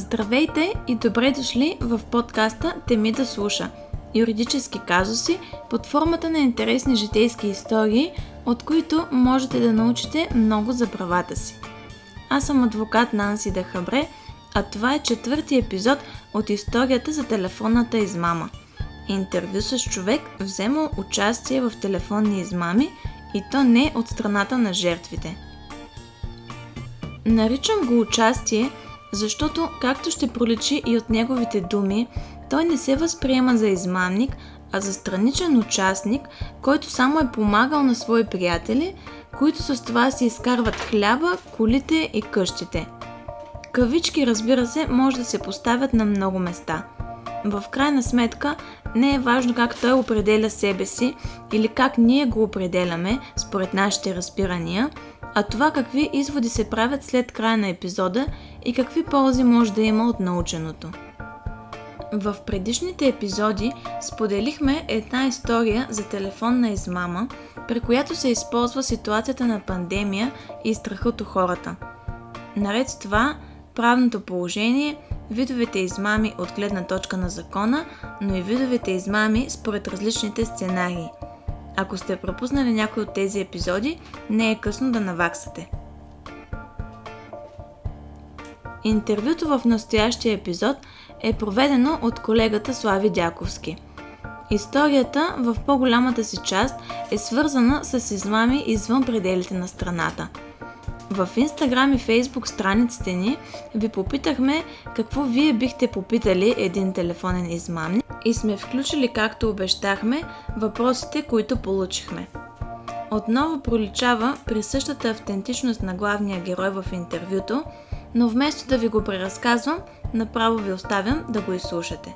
Здравейте и добре дошли в подкаста Теми да слуша. Юридически казуси под формата на интересни житейски истории, от които можете да научите много за правата си. Аз съм адвокат Нанси Дахабре, а това е четвърти епизод от историята за телефонната измама. Интервю с човек взема участие в телефонни измами и то не от страната на жертвите. Наричам го участие, защото, както ще проличи и от неговите думи, той не се възприема за измамник, а за страничен участник, който само е помагал на свои приятели, които с това си изкарват хляба, колите и къщите. Кавички, разбира се, може да се поставят на много места. В крайна сметка, не е важно как той определя себе си или как ние го определяме според нашите разбирания – а това какви изводи се правят след края на епизода и какви ползи може да има от наученото. В предишните епизоди споделихме една история за телефонна измама, при която се използва ситуацията на пандемия и страхът у хората. Наред с това, правното положение, видовете измами от гледна точка на закона, но и видовете измами според различните сценарии – ако сте пропуснали някой от тези епизоди, не е късно да наваксате. Интервюто в настоящия епизод е проведено от колегата Слави Дяковски. Историята в по-голямата си част е свързана с измами извън пределите на страната. В Инстаграм и Фейсбук страниците ни ви попитахме какво вие бихте попитали един телефонен измамник и сме включили, както обещахме, въпросите, които получихме. Отново проличава при същата автентичност на главния герой в интервюто, но вместо да ви го преразказвам, направо ви оставям да го изслушате.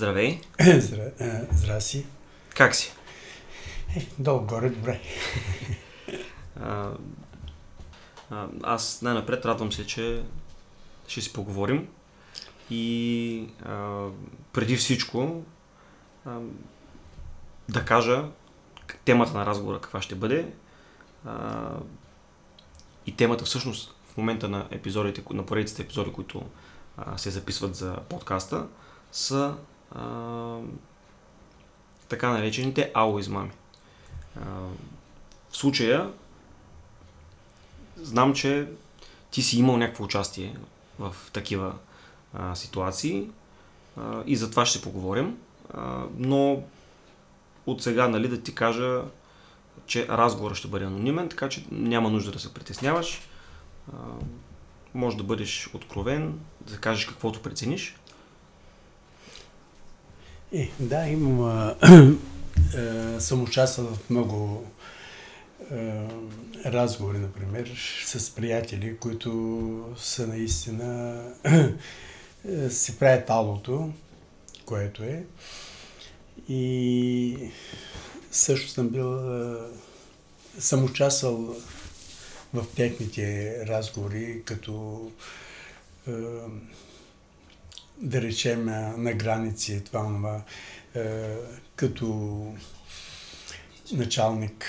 Здравей. Здра, здра си. Как си? Е, долу-горе, добре. а, аз най-напред радвам се, че ще си поговорим. И а, преди всичко а, да кажа темата на разговора каква ще бъде. А, и темата всъщност в момента на епизодите, на поредиците епизоди, които а, се записват за подкаста, са а, така наречените АО измами. А, в случая знам, че ти си имал някакво участие в такива а, ситуации а, и за това ще поговорим. А, но от сега нали, да ти кажа, че разговорът ще бъде анонимен, така че няма нужда да се притесняваш. А, може да бъдеш откровен, да кажеш каквото прецениш. Е, да, имам. А, а, съм участвал в много а, разговори, например, с приятели, които са наистина. се правят алото, което е. И също съм бил. съм участвал в техните разговори, като да речем, на граници, това, това, като началник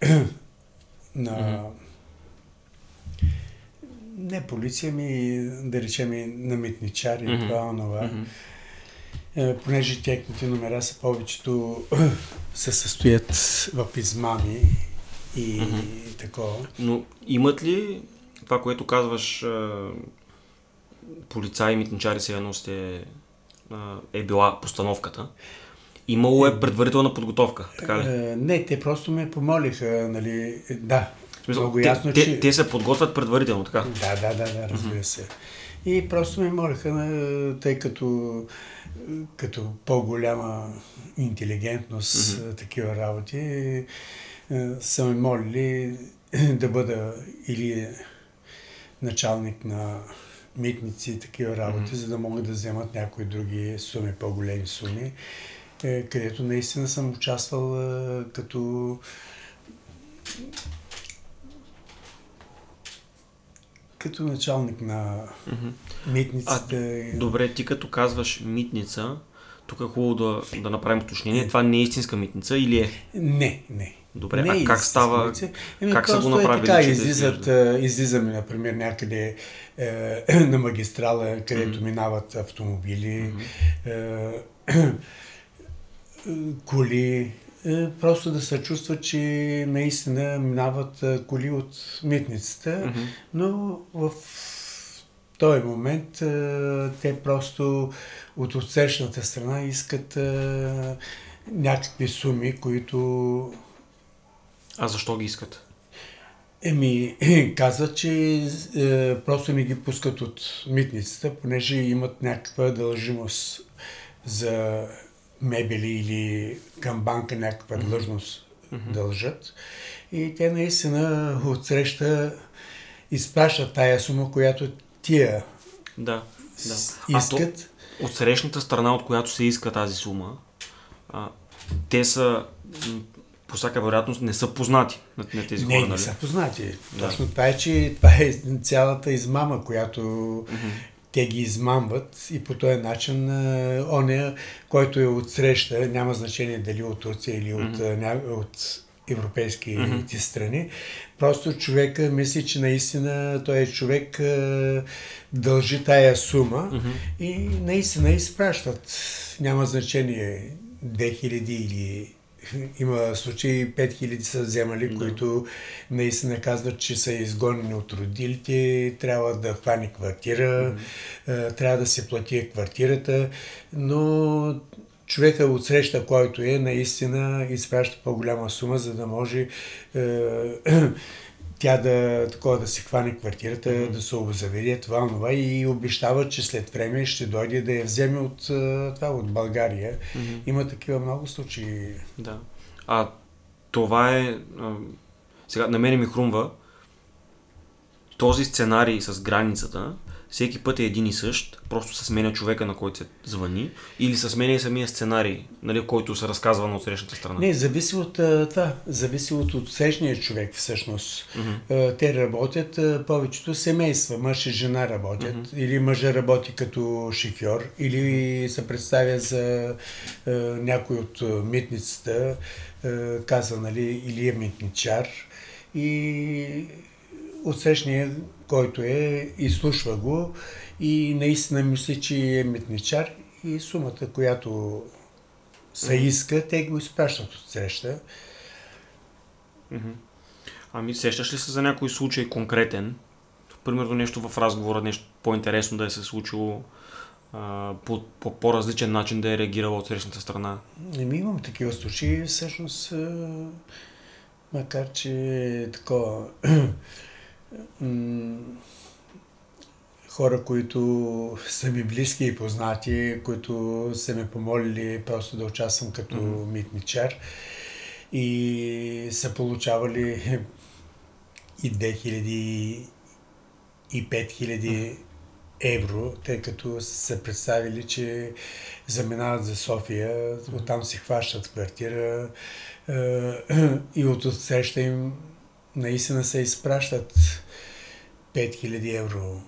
на mm-hmm. не полиция, ми да речем на митничари, mm-hmm. това, това. Mm-hmm. Понеже техните номера са повечето се състоят в измами и mm-hmm. такова. Но имат ли това, което казваш, полицаи и митничари сега сте, е била постановката. Имало е предварителна подготовка, така ли? Е, не, те просто ме помолиха, нали, да. Смисъл, много ясно, те, че... те, се подготвят предварително, така? Да, да, да, да разбира се. И просто ме молиха, тъй като като по-голяма интелигентност, mm-hmm. такива работи, е, са ме молили да бъда или началник на митници и такива работи, mm-hmm. за да могат да вземат някои други суми, по-големи суми, е, където наистина съм участвал е, като като началник на митниците. А, добре, ти като казваш митница, тук е хубаво да, да направим уточнение. Това не е истинска митница или е? Не, не. Добре, не а е как става? Еми, как са го направили? Е така, че излизат, да излизаме, например, някъде е, на магистрала, където mm-hmm. минават автомобили, mm-hmm. е, коли, е, просто да се чувства, че наистина минават е, коли от митницата, mm-hmm. но в този момент е, те просто от отсрещната страна искат някакви суми, които... А защо ги искат? Еми, казват, че е, просто не ги пускат от митницата, понеже имат някаква дължимост за мебели или към банка някаква длъжност mm-hmm. дължат. И те наистина отсреща изпращат тая сума, която тия да, да. искат. А то, от срещната страна, от която се иска тази сума, а, те са по всяка вероятност не са познати на, на тези не, хора. Не, нали? не са познати. Да. Точно това е, че това е цялата измама, която mm-hmm. те ги измамват и по този начин оня, който е от среща, няма значение дали от Турция или от, mm-hmm. от европейските mm-hmm. страни, просто човека мисли, че наистина той е човек дължи тая сума mm-hmm. и наистина изпращат. Няма значение 2000 или има случаи 5000 са вземали, да. които наистина казват, че са изгонени от родилите, трябва да хване квартира, mm-hmm. трябва да се плати квартирата, но човека от среща, който е, наистина изпраща по-голяма сума, за да може е, тя да, такова, да се хване квартирата, mm-hmm. да се обзаведе това, това и обещава, че след време ще дойде да я вземе от, това, от България. Mm-hmm. Има такива много случаи. Да. А това е... А, сега, на мен ми хрумва този сценарий с границата, всеки път е един и същ, просто се сменя човека, на който се звъни, или се сменя и самия сценарий, нали, който се разказва на отсрещната страна? Не, зависи от това, зависи от отсрещния човек всъщност. Mm-hmm. Те работят, повечето семейства, мъж и жена работят, mm-hmm. или мъжа работи като шофьор, или се представя за е, някой от митницата, е, казва, нали, или е митничар, и отсрещния който е, изслушва го и наистина мисли, че е митничар и сумата, която се иска, те го изпращат от среща. Ами, сещаш ли се за някой случай конкретен? Примерно нещо в разговора, нещо по-интересно да е се случило а, по, по по-различен начин да е реагирала от срещната страна? Еми, имам такива случаи, всъщност, макар че е такова хора, които са ми близки и познати, които са ме помолили просто да участвам като mm-hmm. митничар и са получавали и 2000 и 5000 евро, тъй като са представили, че заминават за София, оттам си хващат квартира и от отсреща им наистина се изпращат 5000 евро,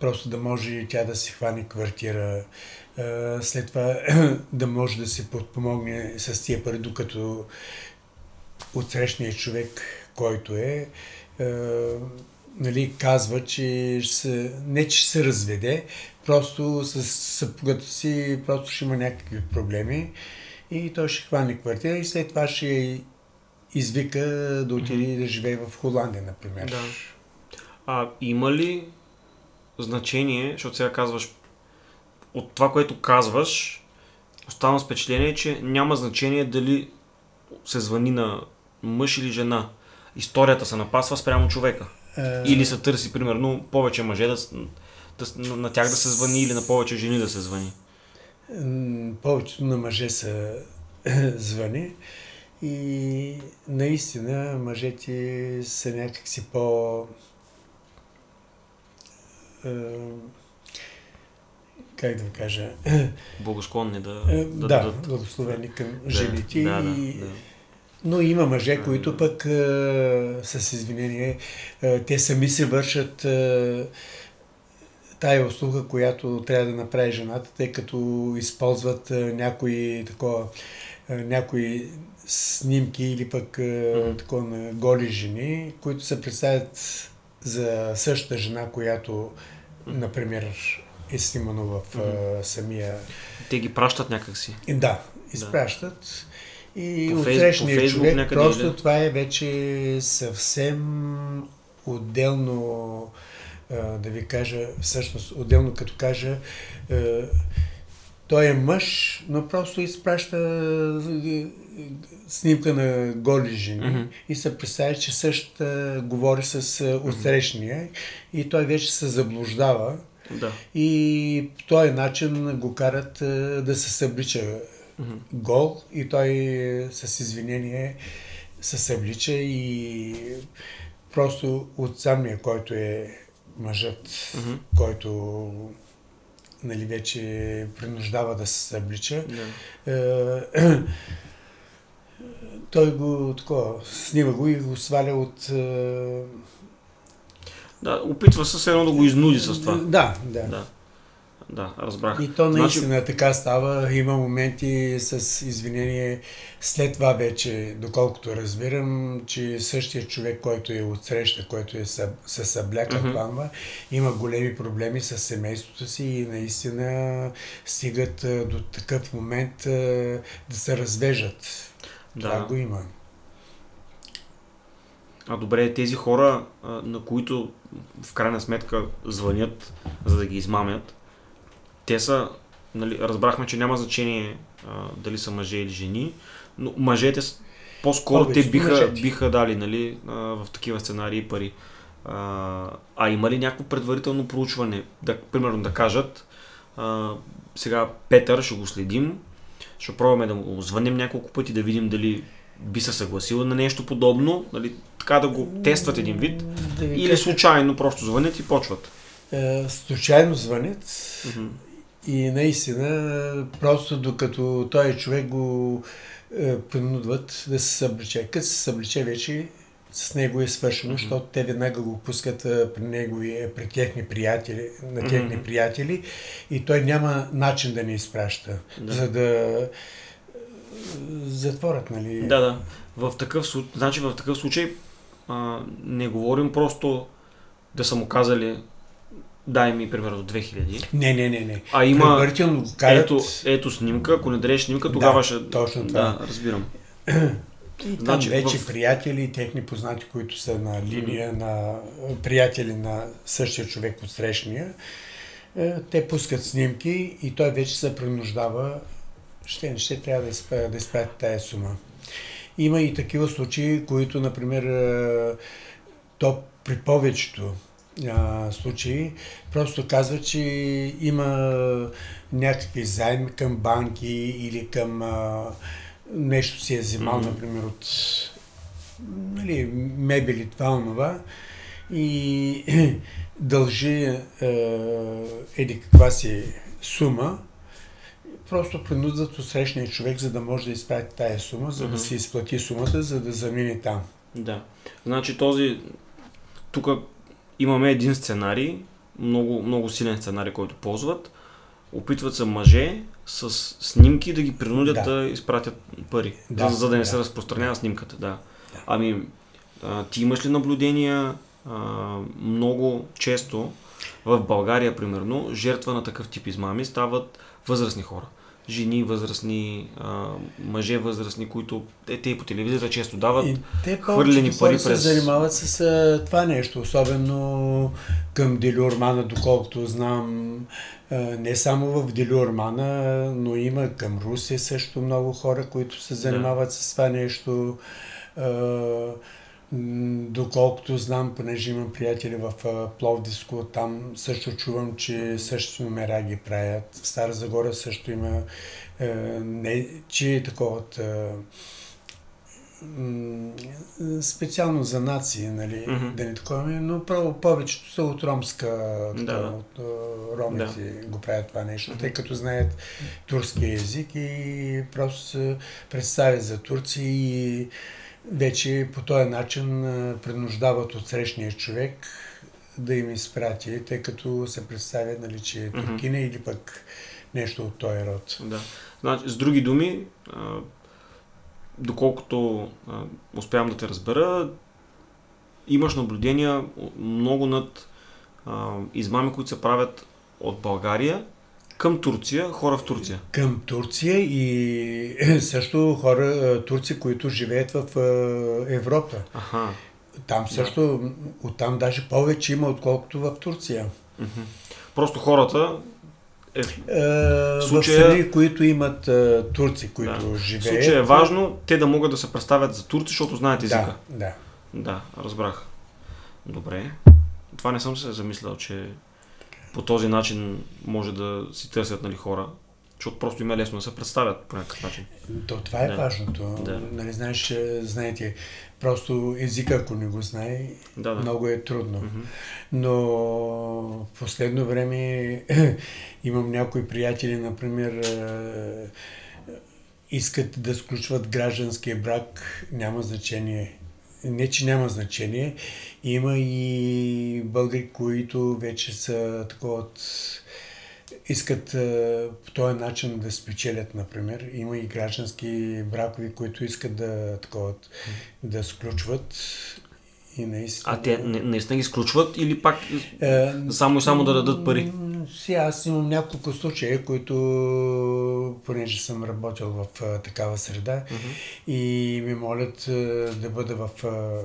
просто да може тя да си хване квартира, след това да може да се подпомогне с тия пари, докато отсрещният човек, който е, нали, казва, че се, не че се разведе, просто с съпругата си просто ще има някакви проблеми и той ще хване квартира и след това ще извика да отиде mm-hmm. да живее в Холандия, например. Да. А има ли значение, защото сега казваш, от това, което казваш, оставам с впечатление, че няма значение дали се звъни на мъж или жена. Историята се напасва спрямо човека. Uh... Или се търси, примерно, повече мъже да, да, на тях да се звъни или на повече жени да се звъни. Повечето на мъже са звъни. И наистина мъжете са някакси по... Е, как да кажа? Благосклонни да, е, да, да, да благословени към жените. Да, да, да, Но има мъже, които пък а, с извинение, а, те сами се вършат а, тая услуга, която трябва да направи жената, тъй като използват а, някои такова, а, някои снимки или пък mm-hmm. такова на голи жени, които се представят за същата жена, която, например, е снимано в mm-hmm. самия... Те ги пращат някакси. Да, изпращат. Да. И по отсрещния фейс, човек, някъде просто или? това е вече съвсем отделно, да ви кажа, всъщност отделно като кажа, той е мъж, но просто изпраща снимка на голи жени mm-hmm. и се представя, че също говори с отсрещния mm-hmm. и той вече се заблуждава. Да. И по този начин го карат да се съблича mm-hmm. гол и той с извинение се съблича и просто от самия, който е мъжът, mm-hmm. който нали, вече принуждава да се съблича. Yeah. Той го такова, снима го и го сваля от... Е... Да, опитва се едно да го изнуди с това. Да, да. Да, да разбрах. И то наистина значи... така става. Има моменти с извинение след това вече, доколкото разбирам, че същия човек, който е отсреща, който е със, събляка mm-hmm. планва, има големи проблеми с семейството си и наистина стигат до такъв момент да се развежат. Да. Това го има. А добре, тези хора, на които в крайна сметка звънят, за да ги измамят, те са, нали, разбрахме, че няма значение а, дали са мъже или жени, но мъжете по-скоро те биха, биха дали нали, а, в такива сценарии пари. А, а има ли някакво предварително проучване, да, примерно да кажат, а, сега Петър ще го следим, ще пробваме да му звънем няколко пъти, да видим дали би се съгласил на нещо подобно, нали, така да го тестват един вид, да или кажа... случайно просто звънят и почват. Е, случайно звънят mm-hmm. и наистина просто докато този човек го е, принудват да се събличе. Като се събличе вече с него е свършено, mm-hmm. защото те веднага го пускат при негови, при техни приятели, на техни mm-hmm. приятели и той няма начин да ни изпраща, да. за да затворят, нали? Да, да. В такъв, значи, в такъв случай а, не говорим просто да са му казали дай ми примерно 2000. Не, не, не, не. А има ето, ето снимка, ако не дадеш снимка, тогава да, ще... точно това. Да, разбирам. И там значи, вече в... приятели, техни познати, които са на линия на приятели на същия човек от срещния, е, те пускат снимки и той вече се принуждава, ще не ще трябва да изпрати да изпрати тая сума. Има и такива случаи, които, например, е, то при повечето а, случаи просто казва, че има някакви заеми към банки или към а, нещо си е взимал, mm-hmm. например, от нали, мебели, това, онова, и дължи е, еди каква си сума, просто принудят от срещния човек, за да може да изпрати тая сума, за mm-hmm. да си изплати сумата, за да замине там. Да. Значи този... Тук имаме един сценарий, много, много силен сценарий, който ползват. Опитват се мъже с снимки да ги принудят да, да изпратят пари, да, за, за да не да. се разпространява снимката. Да. да. Ами, а, ти имаш ли наблюдения а, много често в България, примерно, жертва на такъв тип измами стават възрастни хора жени възрастни, а, мъже възрастни, които е, те и по телевизията често дават и те хвърлени пари през... се занимават с а, това нещо, особено към Делюрмана, доколкото знам, а, не само в Делюрмана, но има към Русия също много хора, които се занимават да. с това нещо. А, Доколкото знам, понеже имам приятели в Пловдиско, там също чувам, че също номера ги правят. В Стара Загора също има е, не, че е такова е, специално за нации, нали, Мгм. да не такова, но право повечето са от ромска, Да, така, да. от а, ромите го правят това нещо, тъй като знаят турски език и просто се представят за турци и вече по този начин принуждават от срещния човек да им изпрати, тъй като се представят, нали, че е Мгм. туркиня или пък нещо от този род. Да. Значи, с други думи, а, доколкото а, успявам да те разбера, имаш наблюдения много над а, измами, които се правят от България към Турция, хора в Турция. към Турция и също хора, турци, които живеят в Европа. Аха. Там също, оттам даже повече има, отколкото в Турция. Просто хората е, А, В Случая- страни, които имат а, турци, които да. В живеят. случая е важно те да могат да се представят за турци, защото знаят езика. Да, да. Да, разбрах. Добре. Това не съм се замислял, че по този начин може да си търсят нали, хора, защото просто им е лесно да се представят по някакъв начин. То това е Да. важното. Да. Нали, знаеш, знаете, просто езика, ако не го знае, Да, да. много е трудно. Мгм. Но в последно време имам някои приятели, например, е, искат да сключват гражданския брак, няма значение. Не, че няма значение. Има и българи, които вече са такова от искат по този начин да спечелят, например. Има и граждански бракови, които искат да, такова, да сключват. И наистина... А те не- наистина ги изключват или пак Е, само и само да дадат пари? Сега аз имам няколко случая, които, понеже съм работил в а, такава среда и ми молят а, да бъда в, а,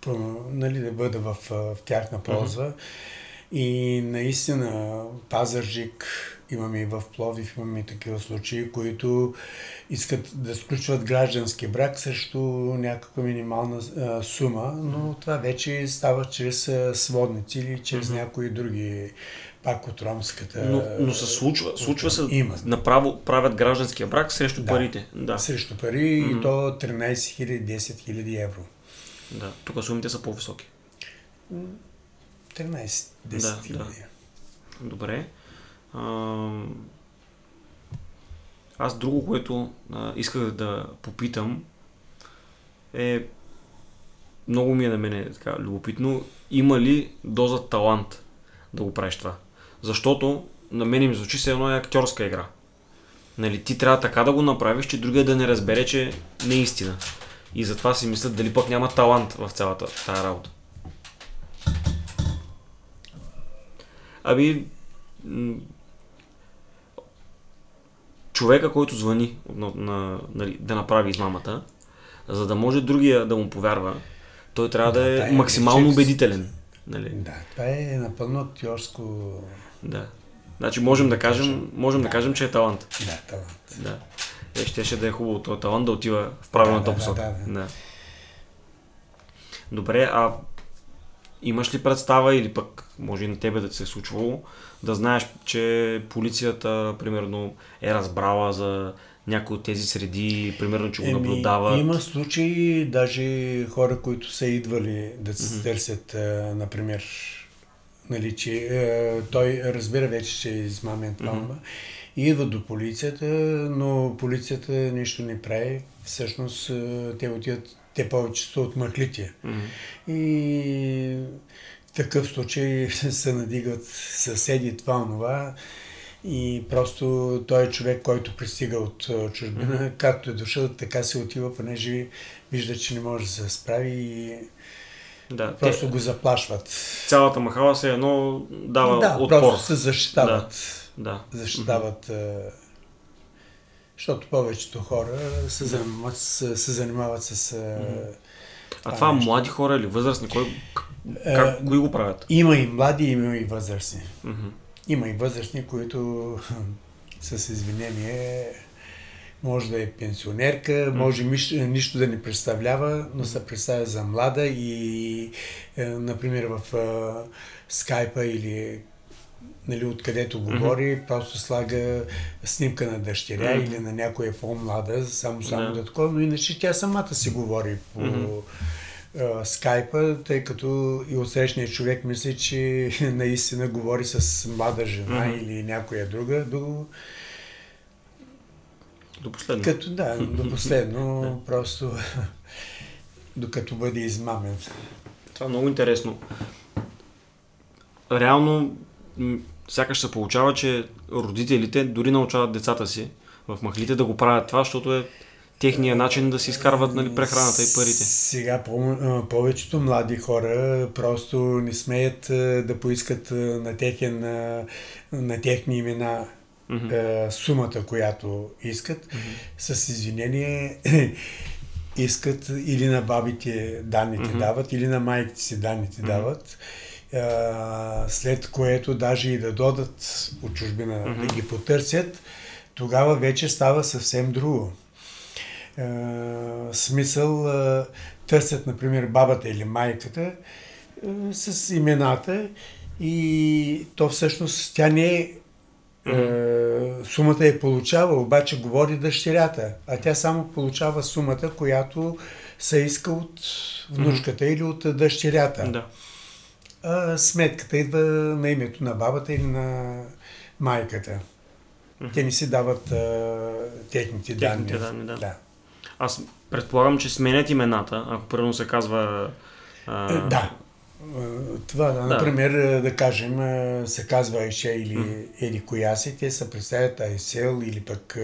по- нали, да бъда в, в тяхна полза. И наистина Пазарджик, имаме и в Пловдив, имаме и такива случаи, които искат да сключват граждански брак срещу някаква минимална а, сума, но това вече става чрез а, сводници или чрез някои други, пак от ромската. Но, но се случва, случва се Има. направо правят гражданския брак срещу Да. парите. Да. Срещу пари Мгм. и то 13 000, 10 000 евро. да. Тук сумите са по-високи. 13, 10 Да, 000. да. Добре. Аз друго, което а, исках да попитам е много ми е на мене така любопитно. Има ли доза талант да го правиш това? Защото на мен ми звучи се едно е актьорска игра. Нали, ти трябва така да го направиш, че другия да не разбере, че не е истина. И затова си мислят дали пък няма талант в цялата тази работа. Ами, човека, който звъни на, на, нали, да направи измамата, за да може другия да му повярва, той трябва да, Да, е тая максимално вече- убедителен. Нали? Да, това е напълно актьорско. Да. Значи можем да кажем, можем да кажем, че е талант. Да, талант. Да. Е, щеше да е хубаво този талант да отива в правилната Да, да, посока. да, да. да. Добре, а имаш ли представа или пък може и на тебе да ти се е случвало да знаеш, че полицията примерно е разбрала за някои от тези среди, примерно, че го наблюдават. има случаи, даже хора, които са идвали да се търсят, а, например, нали, че а, той разбира вече, че е измамен. Мгм. И идва до полицията, но полицията нищо не прави. Всъщност а, те отиват, те повече са от мъклите. Мгм. И такъв случай се надигат съседи, това, онова. И просто той е човек, който пристига от чужбина, както е дошъл, така се отива, понеже вижда, че не може да се справи и Да, просто те, го заплашват. цялата махала се едно дава да, отпор. просто се защитават. Да. Защитават. а, Защото повечето хора се занимават, с- се занимават с... а, А това нещо. млади хора или възрастни, кой, Е, как, кои го правят? Има и млади, има и възрастни. Мгм. Има и възрастни, които с извинение може да е пенсионерка, може миш- нищо да не представлява, но се представя за млада и, е, например, в е, скайпа или нали, откъдето говори, mm-hmm. просто слага снимка на дъщеря mm-hmm. или на някоя по-млада, само само yeah. да такова, но иначе тя самата си говори по mm-hmm. Скайпа, тъй като и отсрещният човек мисли, че наистина говори с млада жена mm-hmm. или някоя друга, до... До последно. Като, да, до последно, просто докато бъде измамен. Това е много интересно. Реално сякаш се получава, че родителите дори научават децата си в махлите да го правят това, защото е техния начин да си изкарват нали, прехраната и парите. Сега по- повечето млади хора просто не смеят да поискат на, техен, на техни имена mm-hmm. сумата, която искат. Mm-hmm. С извинение искат или на бабите данните mm-hmm. дават, или на майките си данните mm-hmm. дават след което даже и да додат от чужбина mm-hmm. да ги потърсят, тогава вече става съвсем друго. Смисъл търсят, например, бабата или майката с имената и то всъщност тя не е Mm-hmm. сумата е получава, обаче говори дъщерята, а тя само получава сумата, която се иска от внучката mm-hmm. или от дъщерята. Да а, сметката идва на името на бабата или на майката. Mm-hmm. Те не си дават а, техните, техните данни. данни да. да. Аз предполагам, че сменят имената, ако първо се казва... А... Е, да. Това, да, например, да кажем, се казва Айше или mm-hmm. Еди коя си, те се представят Айсел или пък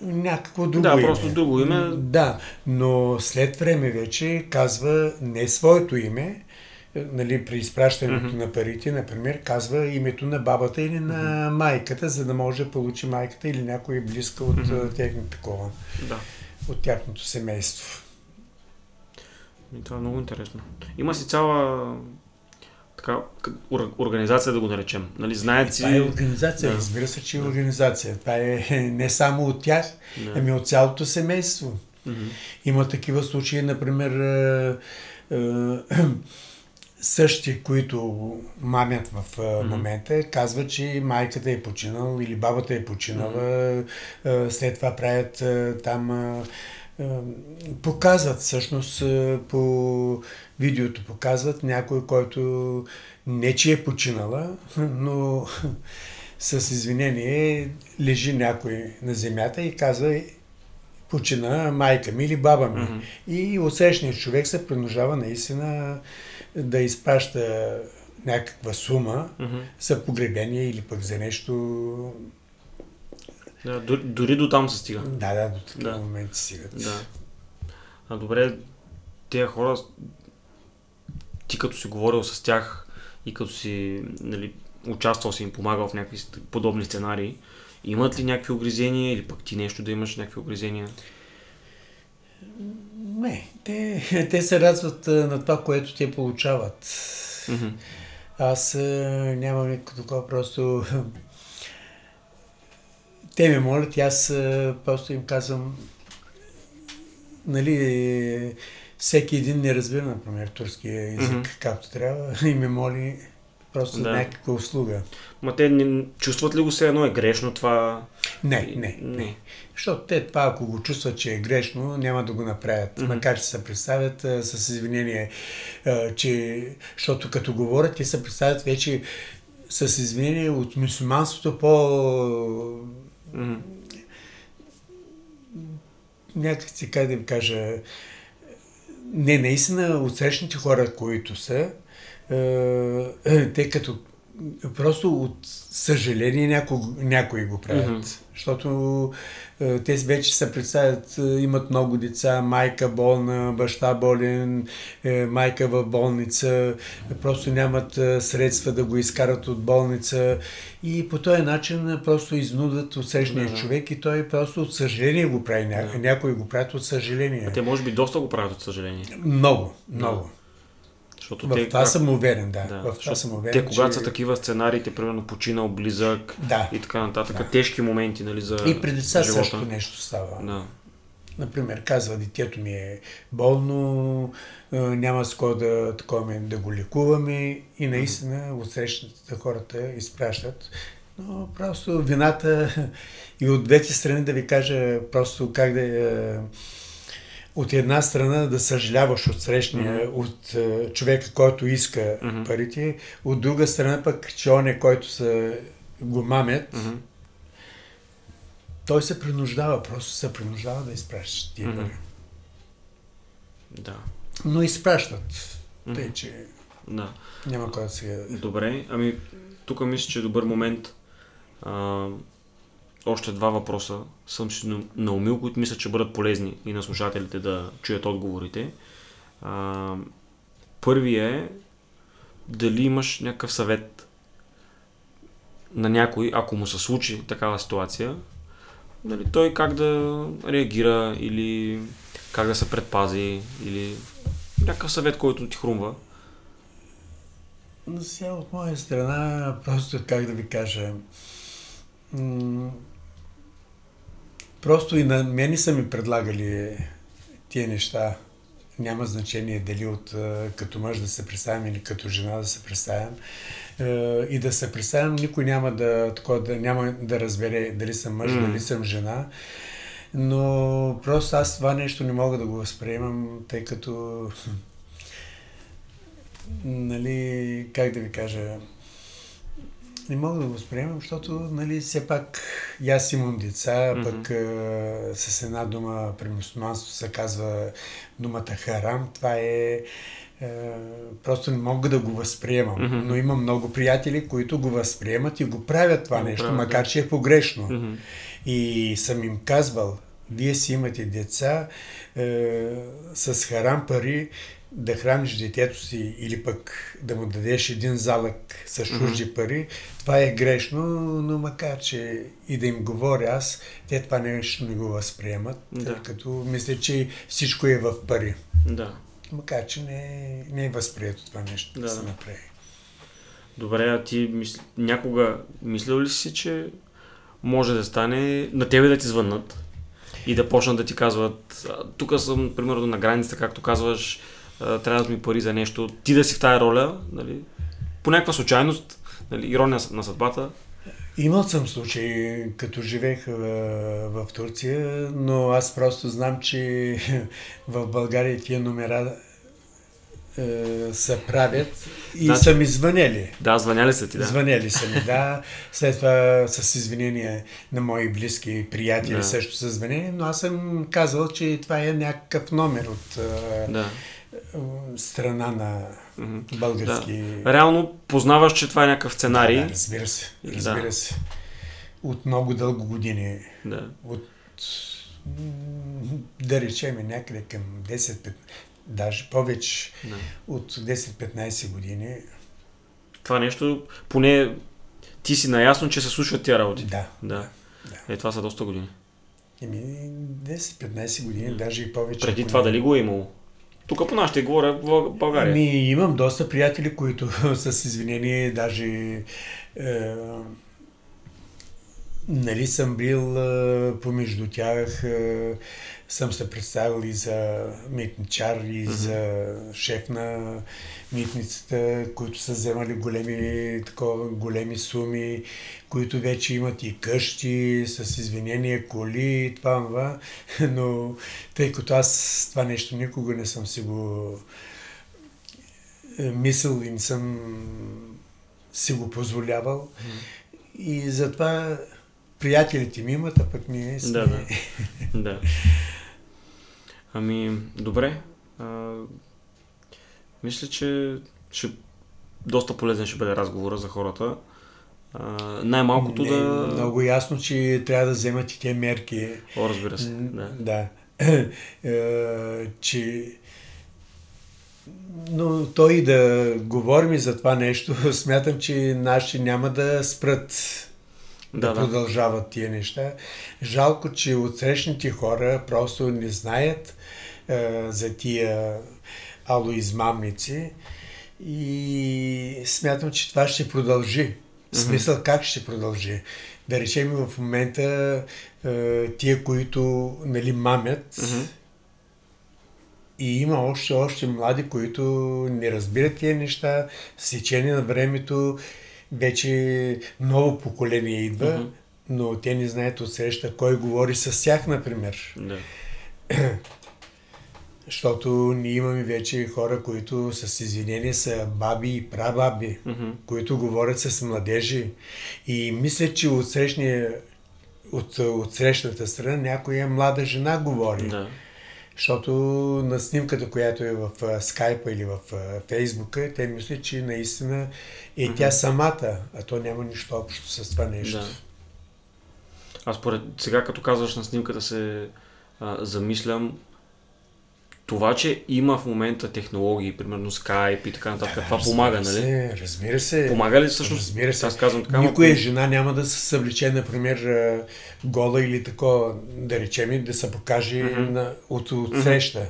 някакво друго да, име. Да, просто друго име. Да, но след време вече казва не своето име, нали, при изпращането mm-hmm. на парите, например, казва името на бабата или на mm-hmm. майката, за да може да получи майката или някой близка от mm-hmm. техното такова, да. от тяхното семейство. И това е много интересно. Има си цяла така, организация да го наречем. Нали, знаят си... Това е организация, да. разбира се, че е организация. Това е не само от тях, да. ами от цялото семейство. Mm-hmm. Има такива случаи, например, същи, които мамят в момента, казват, че майката е починала или бабата е починала, след това правят там показват всъщност по видеото показват някой, който не че е починала, но с извинение лежи някой на земята и казва почина майка ми или баба ми. Mm-hmm. И усещният човек се принуждава наистина да изпраща някаква сума mm-hmm. за погребение или пък за нещо. Да, дори до там се стига. Да, да, до такива да. моменти стигат. Да. А добре, тези хора, ти като си говорил с тях и като си нали, участвал си им помагал в някакви подобни сценарии, имат ли някакви огризения или пък ти нещо да имаш някакви огризения? Не, те, те се радват на това, което те получават. Mm-hmm. Аз нямам никакво такова, просто те ме молят и аз просто им казвам, нали, всеки един не разбира, например, турския език mm-hmm. както трябва и ме моли просто да. някаква услуга. Ма те не, чувстват ли го се едно е грешно това? Не, не, не. Защото те това, ако го чувстват, че е грешно, няма да го направят. Mm-hmm. Макар, че се представят а, с извинение, а, че, защото като говорят, те се представят вече с извинение от мусулманството по... Mm-hmm. Някак си, как да ви кажа, не, наистина, отсрещните хора, които са, те като просто от съжаление някои, някои го правят. Mm-hmm. Защото е, те вече се представят, е, имат много деца, майка болна, баща болен, е, майка в болница, просто нямат е, средства да го изкарат от болница и по този начин просто изнудат отсрещния mm-hmm. човек и той просто от съжаление го прави. Ня... Някои го правят от съжаление. А те може би доста го правят от съжаление. Много, много. Yeah. Защото в те, това как... съм уверен, да. да в това съм уверен, те, когато че... са такива сценариите, примерно починал близък да. и така нататък, да. тежки моменти нали, за И преди деца също нещо става. Да. например, казва, детето ми е болно, няма с кой да, такова, да го лекуваме и наистина от срещната хората изпращат. Но просто вината и от двете страни да ви кажа просто как да е от една страна да съжаляваш от срещния, mm-hmm. от uh, човека, който иска mm-hmm. парите, от друга страна пък, че он е, който са го мамят, mm-hmm. той се принуждава, просто се принуждава да изпраща тия mm-hmm. пари. Да. Но изпращат. Mm-hmm. Тъй, че да. няма кой да се... Добре, ами тук мисля, че е добър момент а, още два въпроса съм си наумил, които мисля, че бъдат полезни и на слушателите да чуят отговорите. А, първи е дали имаш някакъв съвет на някой, ако му се случи такава ситуация, дали той как да реагира или как да се предпази или някакъв съвет, който ти хрумва. Сега от моя страна, просто как да ви кажа, Просто и на мене са ми предлагали тия неща. Няма значение дали от като мъж да се представям или като жена да се представям. И да се представям, никой няма да, такова, да, няма да разбере дали съм мъж, mm. дали съм жена. Но просто аз това нещо не мога да го възприемам, тъй като нали, как да ви кажа, не мога да го възприемам, защото, нали, все пак и аз имам деца, mm-hmm. пък а, с една дума при мусулманство се казва думата харам. Това е просто не мога да го възприемам. Mm-hmm. Но има много приятели, които го възприемат и го правят това mm-hmm. нещо, макар че е погрешно. Mm-hmm. И съм им казвал, вие си имате деца е, с харам пари, да храниш детето си или пък да му дадеш един залък с чужди mm-hmm. пари, това е грешно, но макар, че и да им говоря аз, те това нещо не го възприемат, да. като мисля, че всичко е в пари. Да. Макар, че не, не е възприето това нещо да, да се направи. Добре, а ти мисл... някога мислил ли си, че може да стане на тебе да ти звъннат и да почнат да ти казват, тук съм, примерно, на границата, както казваш, трябва да ми пари за нещо, ти да си в тая роля, нали? по някаква случайност, нали, ирония на съдбата. Имал съм случай, като живеех в, в Турция, но аз просто знам, че в България тия номера се правят и значи, са ми звънели. Да, звъняли са ти, да. Звъняли са ми, да. След това с извинения на мои близки приятели да. също са звънели, но аз съм казал, че това е някакъв номер от да страна на български... Да. Реално познаваш, че това е някакъв сценарий. Да, да разбира се. Разбира да. се. От много дълго години. Да. От, да речем, някъде към 10 даже повече да. от 10-15 години. Това нещо, поне ти си наясно, че се случват тия работи. Да. да. да. Е, това са доста години. Еми, 10-15 години, да. даже и повече. Преди това дали го е имало? Тук по нашите говоря в България. Ми, имам доста приятели, които с извинение даже е, нали съм бил е, помежду тях, е, съм се представил и за митничар, и mm-hmm. за шеф на митницата, които са вземали големи, такова, големи суми, които вече имат и къщи, с извинения, коли, това, това. Но тъй като аз това нещо никога не съм си го е, мислил и не съм си го позволявал. Mm. И затова приятелите ми имат, а пък ние сме... Да, да. да. Ами, добре. А, мисля, че ще, доста полезен ще бъде разговора за хората. А, най-малкото Не, да... Много ясно, че трябва да вземат и те мерки. О, разбира се. Да. да. Е, че но той да говорим за това нещо, смятам, че наши няма да спрат да, да продължават тия неща. Жалко, че отсрещните хора просто не знаят е, за тия алоизмамници и смятам, че това ще продължи. В смисъл как ще продължи? да речем в момента е, тия, които нали, мамят, и има още, още млади, които не разбират тия неща, с течение на времето вече ново поколение идва, Мгм. но те не знаят от среща кой говори с тях, например. Да. Защото ние имаме вече хора, които с извинение са баби и прабаби, Мгм. които говорят с младежи. И мисля, че от, срещния, от, от срещната страна някоя млада жена говори. Да. Защото на снимката, която е в скайпа или в фейсбука, те мислят, че наистина е тя самата, а то няма нищо общо с това нещо. Да. Аз поред сега, като казваш на снимката, се а, замислям това, че има в момента технологии, примерно Skype и така нататък, това помага, нали? Се, разбира се. Помага ли всъщност? Разбира се. Аз казвам така, Никоя жена няма да се съвлече, например, гола или такова, да речем, да се покаже Мгм. на, от, от среща.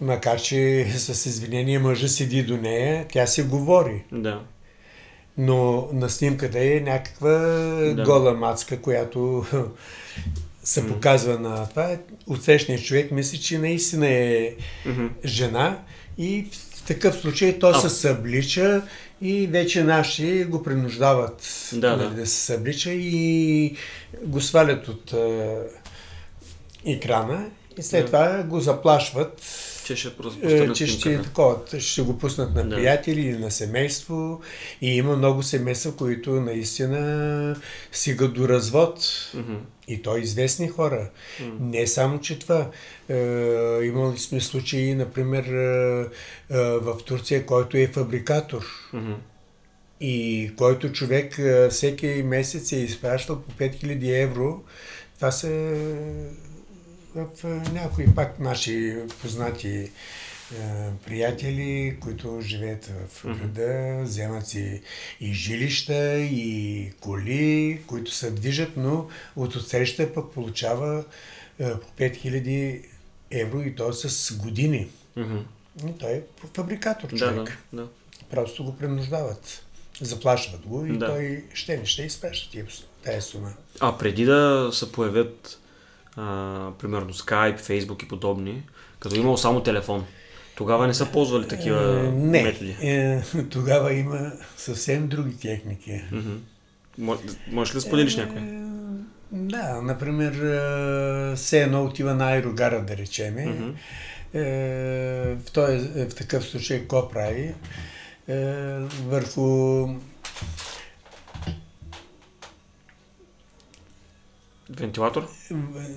Макар, че с извинение мъжа седи до нея, тя се говори. Да. Но на снимката е някаква Да. гола мацка, която се показва на това. Отсрещният човек мисли, че наистина е жена и в такъв случай то А. се съблича и вече наши го принуждават Да, нали, да. да се съблича и го свалят от е, екрана и след Да. това го заплашват Че ще е, че ще, такова, ще го пуснат на Да. приятели или на семейство. И има много семейства, които наистина стигат до развод. Мгм. И то известни хора. Не само, че това. Е, имали сме случаи, например, е, е, в Турция, който е фабрикатор. Мгм. И който човек е, всеки месец е изпращал по 5000 евро. Това са в е, някои пак наши познати е, приятели, които живеят в града, вземат си и жилища, и коли, които се движат, но от отсреща пък получава е, по 5000 евро и то с години. Мгм. И той е фабрикатор Да, човек. да, да. Просто го принуждават. Заплашват го и Да. той ще не ще изпраща тая сума. А преди да се появят, а, примерно, Skype, Facebook и подобни, като е имало само телефон, тогава не са ползвали такива Е, не. методи. Е, тогава има съвсем други техники. Мо- Можеш ли да споделиш? Е, да, например, е, все едно отива на аерогара, да речеме. Е, в, този, в такъв случай какво прави? Е, върху Вентилатор?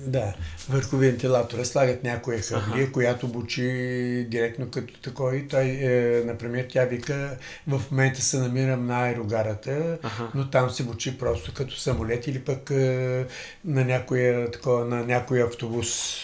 Да, върху вентилатора слагат някоя хабрия, която бучи директно като такова и той, е, например, тя вика, в момента се намирам на аерогарата, Аха. но там се бучи просто като самолет или пък е, на, някоя, такова, на някой автобус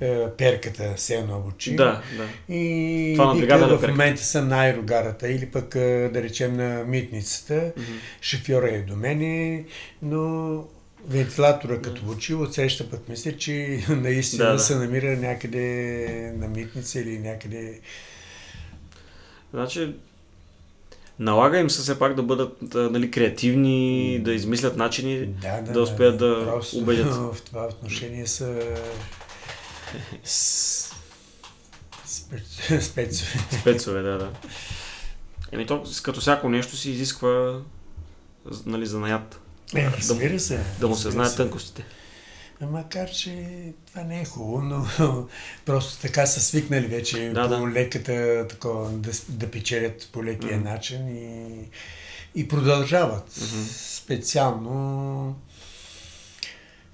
е, перката се едно бучи. Да, да. И Това вика, на в перката. момента съм на аерогарата или пък е, да речем на митницата. Мгм. Шофьора е до мене, но вентилатора като учи, отсреща пък мисля, че наистина Да, да. се намира някъде на митница или някъде... Значи, налага им се все пак да бъдат нали, креативни, да измислят начини да, успеят да, Просто убедят. в това отношение са спецове. Спецове, да, да. Еми то, като всяко нещо си изисква нали, занаят. Е, разбира се. Да му се знаят тънкостите. Макар, че това не е хубаво, но просто така са свикнали вече Да, по да. леката, такова, да, да печелят по лекия Мгм. начин и, и продължават. Мгм. Специално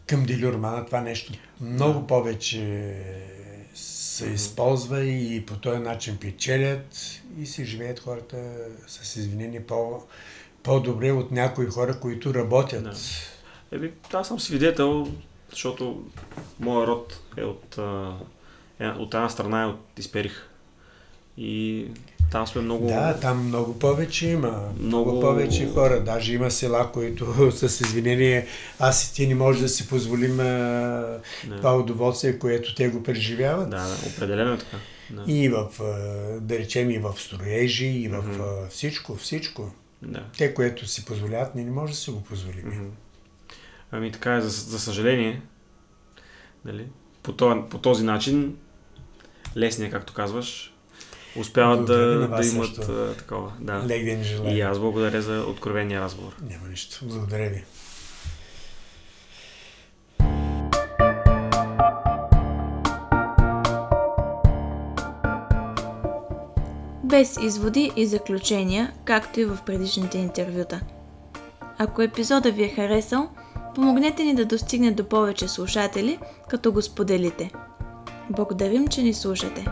към Делюрмана това нещо много повече се използва и по този начин печелят и си живеят хората с извинение по, по-добре от някои хора, които работят. Да. Еми, аз съм свидетел, защото моя род е от, е, от една страна е от Исперих. И там сме много... Да, там много повече има. Много, Много- повече хора. Даже има села, които с извинение, аз и ти не може да си позволим а, това удоволствие, което те го преживяват. Да, да, определено е така. Да. И в, да речем, и в строежи, и в а, всичко, всичко. Да. Те, което си позволяват, ние не може да си го позволим. Мгм. Ами така е, за, за съжаление, нали, по, този, по този начин, лесния, както казваш, успяват да, Благодаря да имат също. такова. Да. Лек ден желая. И аз благодаря за откровения разговор. Няма нищо. Благодаря ви. Без изводи и заключения, както и в предишните интервюта. Ако епизода ви е харесал, помогнете ни да достигне до повече слушатели, като го споделите. Благодарим, че ни слушате.